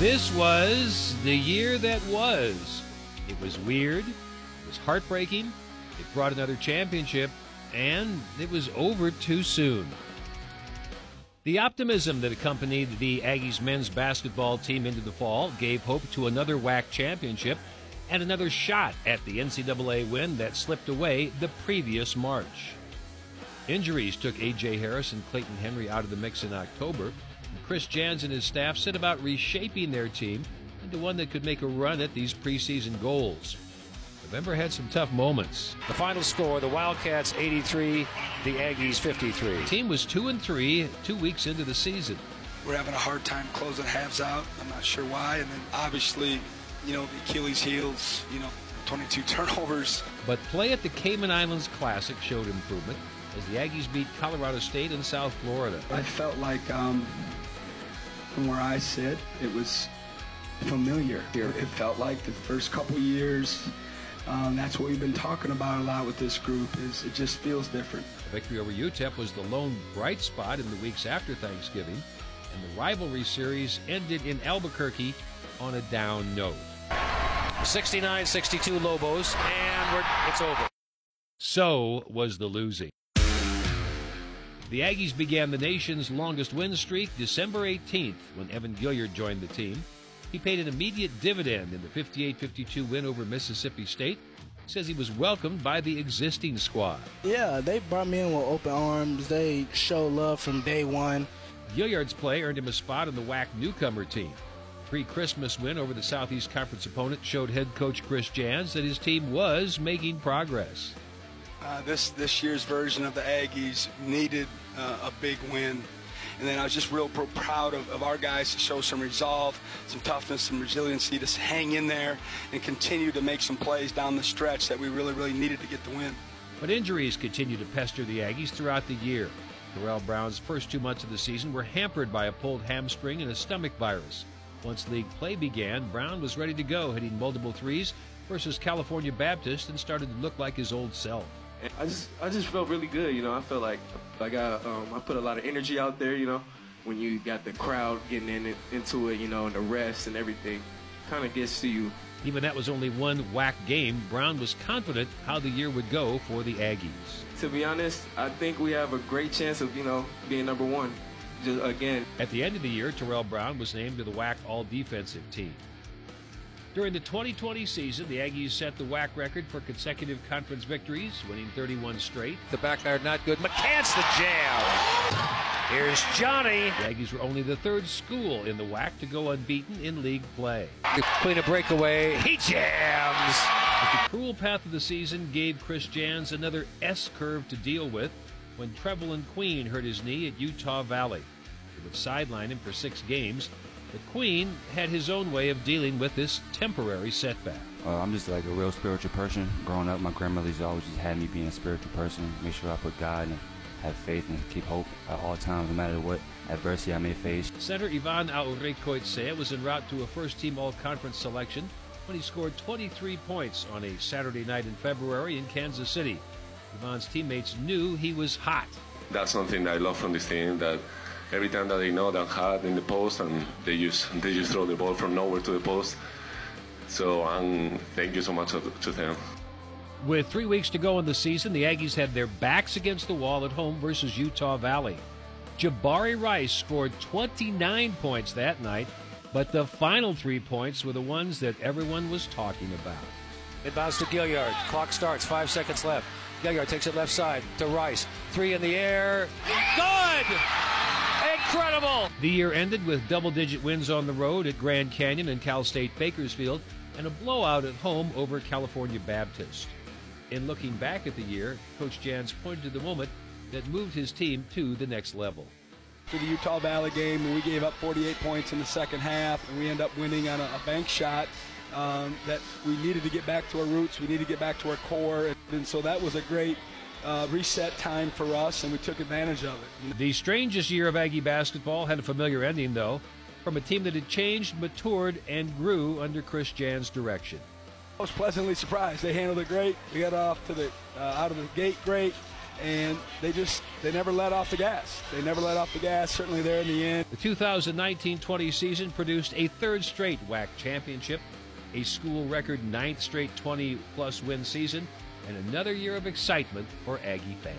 This was the year that was. It was weird, it was heartbreaking, it brought another championship, and it was over too soon. The optimism that accompanied the Aggies men's basketball team into the fall gave hope to another WAC championship and another shot at the NCAA win that slipped away the previous March. Injuries took A.J. Harris and Clayton Henry out of the mix in October. And Chris Jans and his staff set about reshaping their team into one that could make a run at these preseason goals. November had some tough moments. The final score: the Wildcats 83, the Aggies 53. The team was two and three two weeks into the season. We're having a hard time closing halves out. I'm not sure why. And then obviously, you know, the Achilles heels. You know, 22 turnovers. But play at the Cayman Islands Classic showed improvement as the Aggies beat Colorado State and South Florida. I felt like, um, from where I sit, it was familiar. It felt like the first couple years. Um, that's what we've been talking about a lot with this group. Is it just feels different. The victory over UTEP was the lone bright spot in the weeks after Thanksgiving, and the rivalry series ended in Albuquerque on a down note. 69-62 Lobos, and it's over. So was the losing. The Aggies began the nation's longest win streak December 18th when Evan Gilliard joined the team. He paid an immediate dividend in the 58 52 win over Mississippi State. Says he was welcomed by the existing squad. Yeah, they brought me in with open arms. They showed love from day one. Gilliard's play earned him a spot on the WAC newcomer team. Pre Christmas win over the Southeast Conference opponent showed head coach Chris Jans that his team was making progress. Uh, this this year's version of the Aggies needed uh, a big win. And then I was just real proud of, of, our guys to show some resolve, some toughness, some resiliency to hang in there and continue to make some plays down the stretch that we really, really needed to get the win. But injuries continue to pester the Aggies throughout the year. Terrell Brown's first two months of the season were hampered by a pulled hamstring and a stomach virus. Once league play began, Brown was ready to go, hitting multiple threes versus California Baptist and started to look like his old self. I just I just felt really good, you know. I felt like like I um, I put a lot of energy out there, you know. When you got the crowd getting in it, into it, you know, and the rest and everything, kind of gets to you. Even that was only one WAC game. Brown was confident how the year would go for the Aggies. To be honest, I think we have a great chance of you know being number one. Just again. At the end of the year, Terrell Brown was named to the WAC All Defensive Team. During the 2020 season, the Aggies set the WAC record for consecutive conference victories, winning 31 straight. The backyard not good. McCants the jam. Here's Johnny. The Aggies were only the third school in the WAC to go unbeaten in league play. Clean a breakaway. He jams. But the cruel path of the season gave Chris Jans another S curve to deal with when Trevelin Queen hurt his knee at Utah Valley. It would sideline him for six games the Queen had his own way of dealing with this temporary setback. Uh, I'm just like a real spiritual person. Growing up, my grandmother's always just had me being a spiritual person. Make sure I put God and have faith and keep hope at all times, no matter what adversity I may face. Center Ivan Aurrecoechea was en route to a first-team All-Conference selection when he scored 23 points on a Saturday night in February in Kansas City. Ivan's teammates knew he was hot. That's something I love from this team, that every time that they know that I'm hot in the post and they just they just throw the ball from nowhere to the post. So um, thank you so much to them. With three weeks to go in the season, the Aggies had their backs against the wall at home versus Utah Valley. Jabari Rice scored 29 points that night, but the final three points were the ones that everyone was talking about. Inbounds to Gilliard. Clock starts. Five seconds left. Gilliard takes it left side to Rice. Three in the air. Good! Incredible! The year ended with double digit wins on the road at Grand Canyon and Cal State Bakersfield and a blowout at home over California Baptist. In looking back at the year, Coach Jans pointed to the moment that moved his team to the next level. For the Utah Valley game, we gave up 48 points in the second half, and we end up winning on a, a bank shot um, that we needed to get back to our roots. We needed to get back to our core, and, and so that was a great uh, reset time for us, and we took advantage of it. The strangest year of Aggie basketball had a familiar ending, though, from a team that had changed, matured, and grew under Chris Jan's direction. I was pleasantly surprised. They handled it great. We got off to the uh, out of the gate great, and they just they never let off the gas. They never let off the gas. Certainly there in the end. The 2019-20 season produced a third straight WAC championship, a school record ninth straight 20-plus win season, and another year of excitement for Aggie fans.